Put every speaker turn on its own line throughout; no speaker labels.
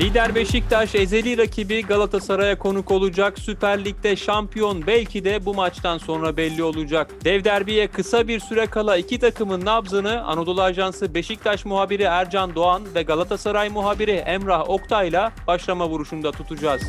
Lider Beşiktaş ezeli rakibi Galatasaray'a konuk olacak. Süper Lig'de şampiyon belki de bu maçtan sonra belli olacak. Dev derbiye kısa bir süre kala iki takımın nabzını Anadolu Ajansı Beşiktaş muhabiri Ercan Doğan ve Galatasaray muhabiri Emrah Oktay'la başlama vuruşunda tutacağız.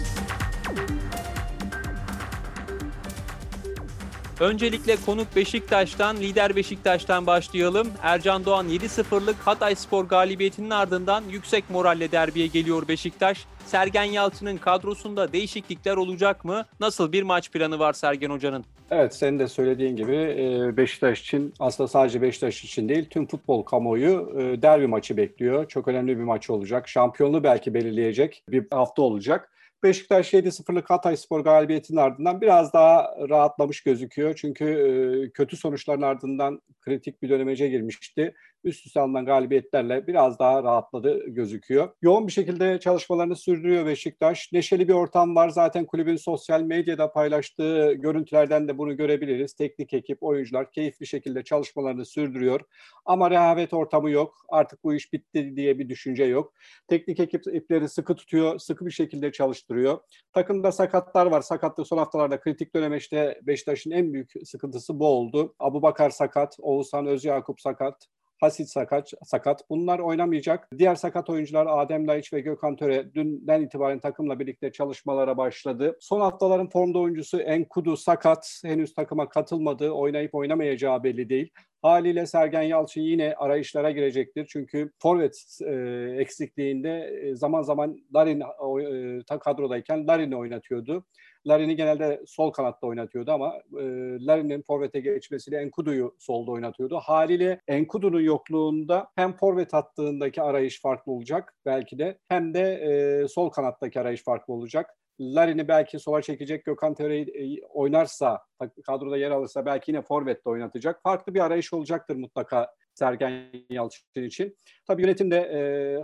Öncelikle konuk Beşiktaş'tan, lider Beşiktaş'tan başlayalım. Ercan Doğan 7-0'lık Hatay Spor galibiyetinin ardından yüksek moralle derbiye geliyor Beşiktaş. Sergen Yalçın'ın kadrosunda değişiklikler olacak mı? Nasıl bir maç planı var Sergen Hoca'nın?
Evet senin de söylediğin gibi e, Beşiktaş için aslında sadece Beşiktaş için değil tüm futbol kamuoyu e, derbi maçı bekliyor. Çok önemli bir maç olacak. Şampiyonluğu belki belirleyecek bir hafta olacak. Beşiktaş 7-0'lık Hatay Spor galibiyetinin ardından biraz daha rahatlamış gözüküyor. Çünkü e, kötü sonuçların ardından kritik bir dönemece girmişti üst üste alınan galibiyetlerle biraz daha rahatladı gözüküyor. Yoğun bir şekilde çalışmalarını sürdürüyor Beşiktaş. Neşeli bir ortam var. Zaten kulübün sosyal medyada paylaştığı görüntülerden de bunu görebiliriz. Teknik ekip, oyuncular keyifli şekilde çalışmalarını sürdürüyor. Ama rehavet ortamı yok. Artık bu iş bitti diye bir düşünce yok. Teknik ekip ipleri sıkı tutuyor, sıkı bir şekilde çalıştırıyor. Takımda sakatlar var. Sakatlık son haftalarda kritik dönemeçte Beşiktaş'ın en büyük sıkıntısı bu oldu. Abu Bakar sakat, Oğuzhan Özyakup sakat, Hasit sakat, sakat. Bunlar oynamayacak. Diğer sakat oyuncular Adem Laiç ve Gökhan Töre dünden itibaren takımla birlikte çalışmalara başladı. Son haftaların formda oyuncusu Enkudu sakat. Henüz takıma katılmadı. Oynayıp oynamayacağı belli değil. Haliyle Sergen Yalçın yine arayışlara girecektir. Çünkü forvet e, eksikliğinde e, zaman zaman Larin e, kadrodayken Larin'i oynatıyordu. Larin'i genelde sol kanatta oynatıyordu ama e, Larin'in forvete geçmesiyle Enkudu'yu solda oynatıyordu. Haliyle Enkudu'nun yokluğunda hem forvet hattındaki arayış farklı olacak belki de hem de e, sol kanattaki arayış farklı olacak. Larin'i belki sola çekecek. Gökhan Töre'yi e, oynarsa, kadroda yer alırsa belki yine forvette oynatacak. Farklı bir arayış olacaktır mutlaka Sergen Yalçın için. Tabii yönetim de e,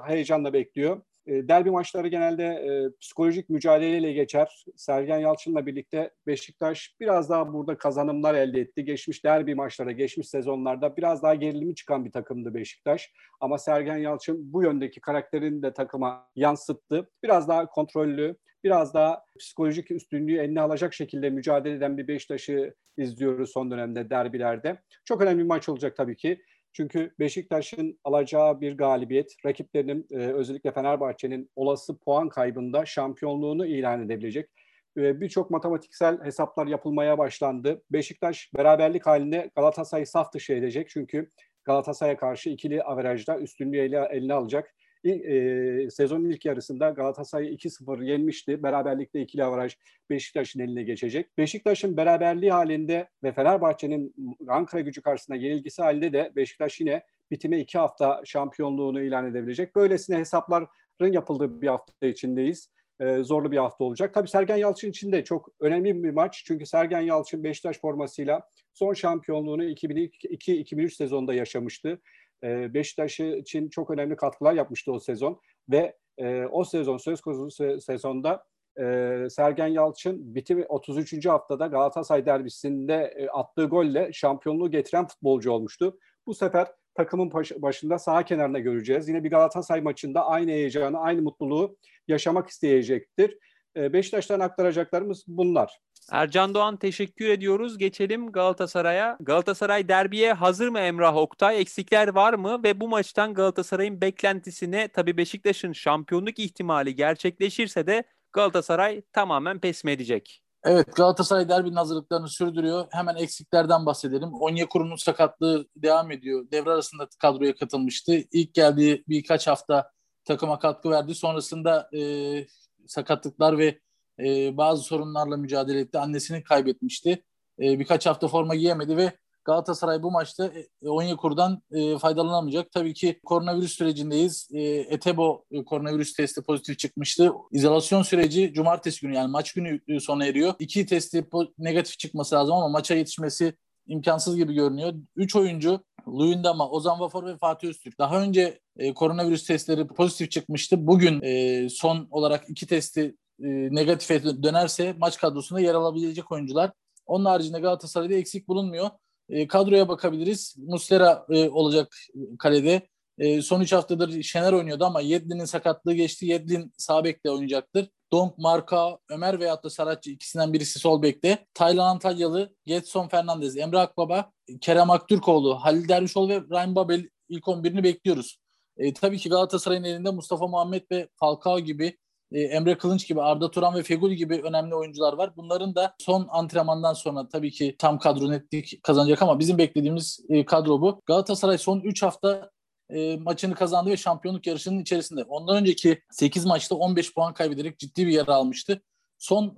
heyecanla bekliyor. E, derbi maçları genelde e, psikolojik mücadeleyle geçer. Sergen Yalçın'la birlikte Beşiktaş biraz daha burada kazanımlar elde etti. Geçmiş derbi maçlara, geçmiş sezonlarda biraz daha gerilimi çıkan bir takımdı Beşiktaş. Ama Sergen Yalçın bu yöndeki karakterini de takıma yansıttı. Biraz daha kontrollü, biraz daha psikolojik üstünlüğü eline alacak şekilde mücadele eden bir Beşiktaş'ı izliyoruz son dönemde derbilerde. Çok önemli bir maç olacak tabii ki. Çünkü Beşiktaş'ın alacağı bir galibiyet rakiplerinin e, özellikle Fenerbahçe'nin olası puan kaybında şampiyonluğunu ilan edebilecek. E, Birçok matematiksel hesaplar yapılmaya başlandı. Beşiktaş beraberlik halinde Galatasaray'ı saf dışı edecek. Çünkü Galatasaray'a karşı ikili averajda üstünlüğü eline alacak e, sezonun ilk yarısında Galatasaray 2-0 yenmişti. Beraberlikte ikili avaraj Beşiktaş'ın eline geçecek. Beşiktaş'ın beraberliği halinde ve Fenerbahçe'nin Ankara gücü karşısında yenilgisi halinde de Beşiktaş yine bitime iki hafta şampiyonluğunu ilan edebilecek. Böylesine hesapların yapıldığı bir hafta içindeyiz. Ee, zorlu bir hafta olacak. Tabii Sergen Yalçın için de çok önemli bir maç. Çünkü Sergen Yalçın Beşiktaş formasıyla son şampiyonluğunu 2002-2003 sezonunda yaşamıştı e, Beşiktaş için çok önemli katkılar yapmıştı o sezon ve e, o sezon söz konusu sezonda e, Sergen Yalçın bitimi 33. haftada Galatasaray derbisinde e, attığı golle şampiyonluğu getiren futbolcu olmuştu. Bu sefer takımın başında sağ kenarında göreceğiz. Yine bir Galatasaray maçında aynı heyecanı, aynı mutluluğu yaşamak isteyecektir. E, Beşiktaş'tan aktaracaklarımız bunlar.
Ercan Doğan teşekkür ediyoruz. Geçelim Galatasaray'a. Galatasaray derbiye hazır mı Emrah Oktay? Eksikler var mı? Ve bu maçtan Galatasaray'ın beklentisine tabii Beşiktaş'ın şampiyonluk ihtimali gerçekleşirse de Galatasaray tamamen pes mi edecek?
Evet Galatasaray derbinin hazırlıklarını sürdürüyor. Hemen eksiklerden bahsedelim. Onyekuru'nun sakatlığı devam ediyor. Devre arasında kadroya katılmıştı. İlk geldiği birkaç hafta takıma katkı verdi. Sonrasında e, sakatlıklar ve e, bazı sorunlarla mücadele etti. Annesini kaybetmişti. E, birkaç hafta forma giyemedi ve Galatasaray bu maçta e, Onyekuru'dan e, faydalanamayacak. Tabii ki koronavirüs sürecindeyiz. E, Etebo e, koronavirüs testi pozitif çıkmıştı. İzolasyon süreci cumartesi günü yani maç günü e, sona eriyor. İki testi negatif çıkması lazım ama maça yetişmesi imkansız gibi görünüyor. Üç oyuncu Luyendama, Ozan Vafor ve Fatih Öztürk. Daha önce e, koronavirüs testleri pozitif çıkmıştı. Bugün e, son olarak iki testi e, negatife dönerse maç kadrosunda yer alabilecek oyuncular. Onun haricinde Galatasaray'da eksik bulunmuyor. E, kadroya bakabiliriz. Muslera e, olacak kalede. E, son 3 haftadır Şener oynuyordu ama Yedlin'in sakatlığı geçti. Yedlin sağ bekte oynayacaktır. Donk, Marka, Ömer veyahut da Saratçı ikisinden birisi sol bekte. Taylan Antalyalı, Getson Fernandez, Emre Akbaba, Kerem Aktürkoğlu, Halil Dervişoğlu ve Ryan Babel ilk 11'ini bekliyoruz. E, tabii ki Galatasaray'ın elinde Mustafa Muhammed ve Falcao gibi e, Emre Kılınç gibi, Arda Turan ve Feguli gibi önemli oyuncular var. Bunların da son antrenmandan sonra tabii ki tam kadro netlik kazanacak ama bizim beklediğimiz e, kadro bu. Galatasaray son 3 hafta e, maçını kazandı ve şampiyonluk yarışının içerisinde. Ondan önceki 8 maçta 15 puan kaybederek ciddi bir yer almıştı. Son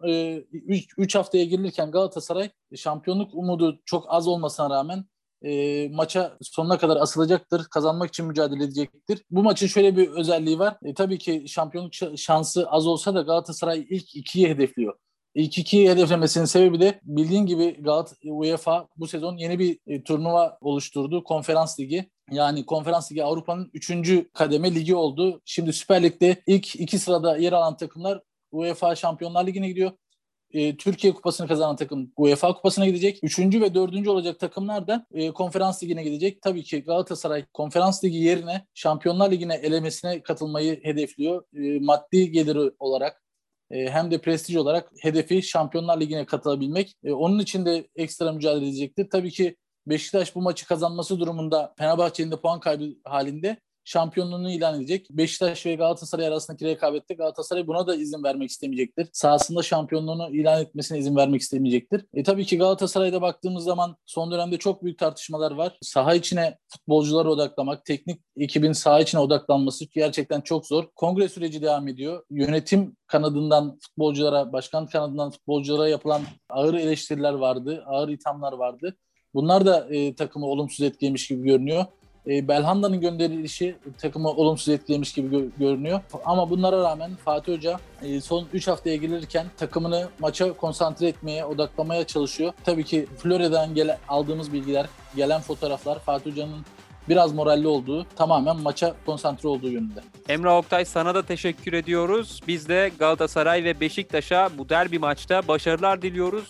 3 e, haftaya girilirken Galatasaray şampiyonluk umudu çok az olmasına rağmen e, maça sonuna kadar asılacaktır. Kazanmak için mücadele edecektir. Bu maçın şöyle bir özelliği var. E, tabii ki şampiyonluk şansı az olsa da Galatasaray ilk ikiyi hedefliyor. İlk ikiyi hedeflemesinin sebebi de bildiğin gibi Galatasaray UEFA bu sezon yeni bir e, turnuva oluşturdu. Konferans Ligi. Yani Konferans Ligi Avrupa'nın üçüncü kademe ligi oldu. Şimdi Süper Lig'de ilk iki sırada yer alan takımlar UEFA Şampiyonlar Ligi'ne gidiyor e, Türkiye Kupası'nı kazanan takım UEFA Kupası'na gidecek. Üçüncü ve dördüncü olacak takımlar da e, Konferans Ligi'ne gidecek. Tabii ki Galatasaray Konferans Ligi yerine Şampiyonlar Ligi'ne elemesine katılmayı hedefliyor. E, maddi geliri olarak e, hem de prestij olarak hedefi Şampiyonlar Ligi'ne katılabilmek. E, onun için de ekstra mücadele edecektir. Tabii ki Beşiktaş bu maçı kazanması durumunda Fenerbahçe'nin de puan kaybı halinde şampiyonluğunu ilan edecek. Beşiktaş ve Galatasaray arasındaki rekabette Galatasaray buna da izin vermek istemeyecektir. Sahasında şampiyonluğunu ilan etmesine izin vermek istemeyecektir. E tabii ki Galatasaray'da baktığımız zaman son dönemde çok büyük tartışmalar var. Saha içine futbolcuları odaklamak, teknik ekibin saha içine odaklanması gerçekten çok zor. Kongre süreci devam ediyor. Yönetim kanadından futbolculara, başkan kanadından futbolculara yapılan ağır eleştiriler vardı, ağır ithamlar vardı. Bunlar da e, takımı olumsuz etkilemiş gibi görünüyor e, Belhanda'nın gönderilişi takımı olumsuz etkilemiş gibi gö- görünüyor. Ama bunlara rağmen Fatih Hoca e, son 3 haftaya gelirken takımını maça konsantre etmeye, odaklamaya çalışıyor. Tabii ki Florya'dan gele, aldığımız bilgiler, gelen fotoğraflar Fatih Hoca'nın biraz moralli olduğu, tamamen maça konsantre olduğu yönünde.
Emre Oktay sana da teşekkür ediyoruz. Biz de Galatasaray ve Beşiktaş'a bu derbi maçta başarılar diliyoruz.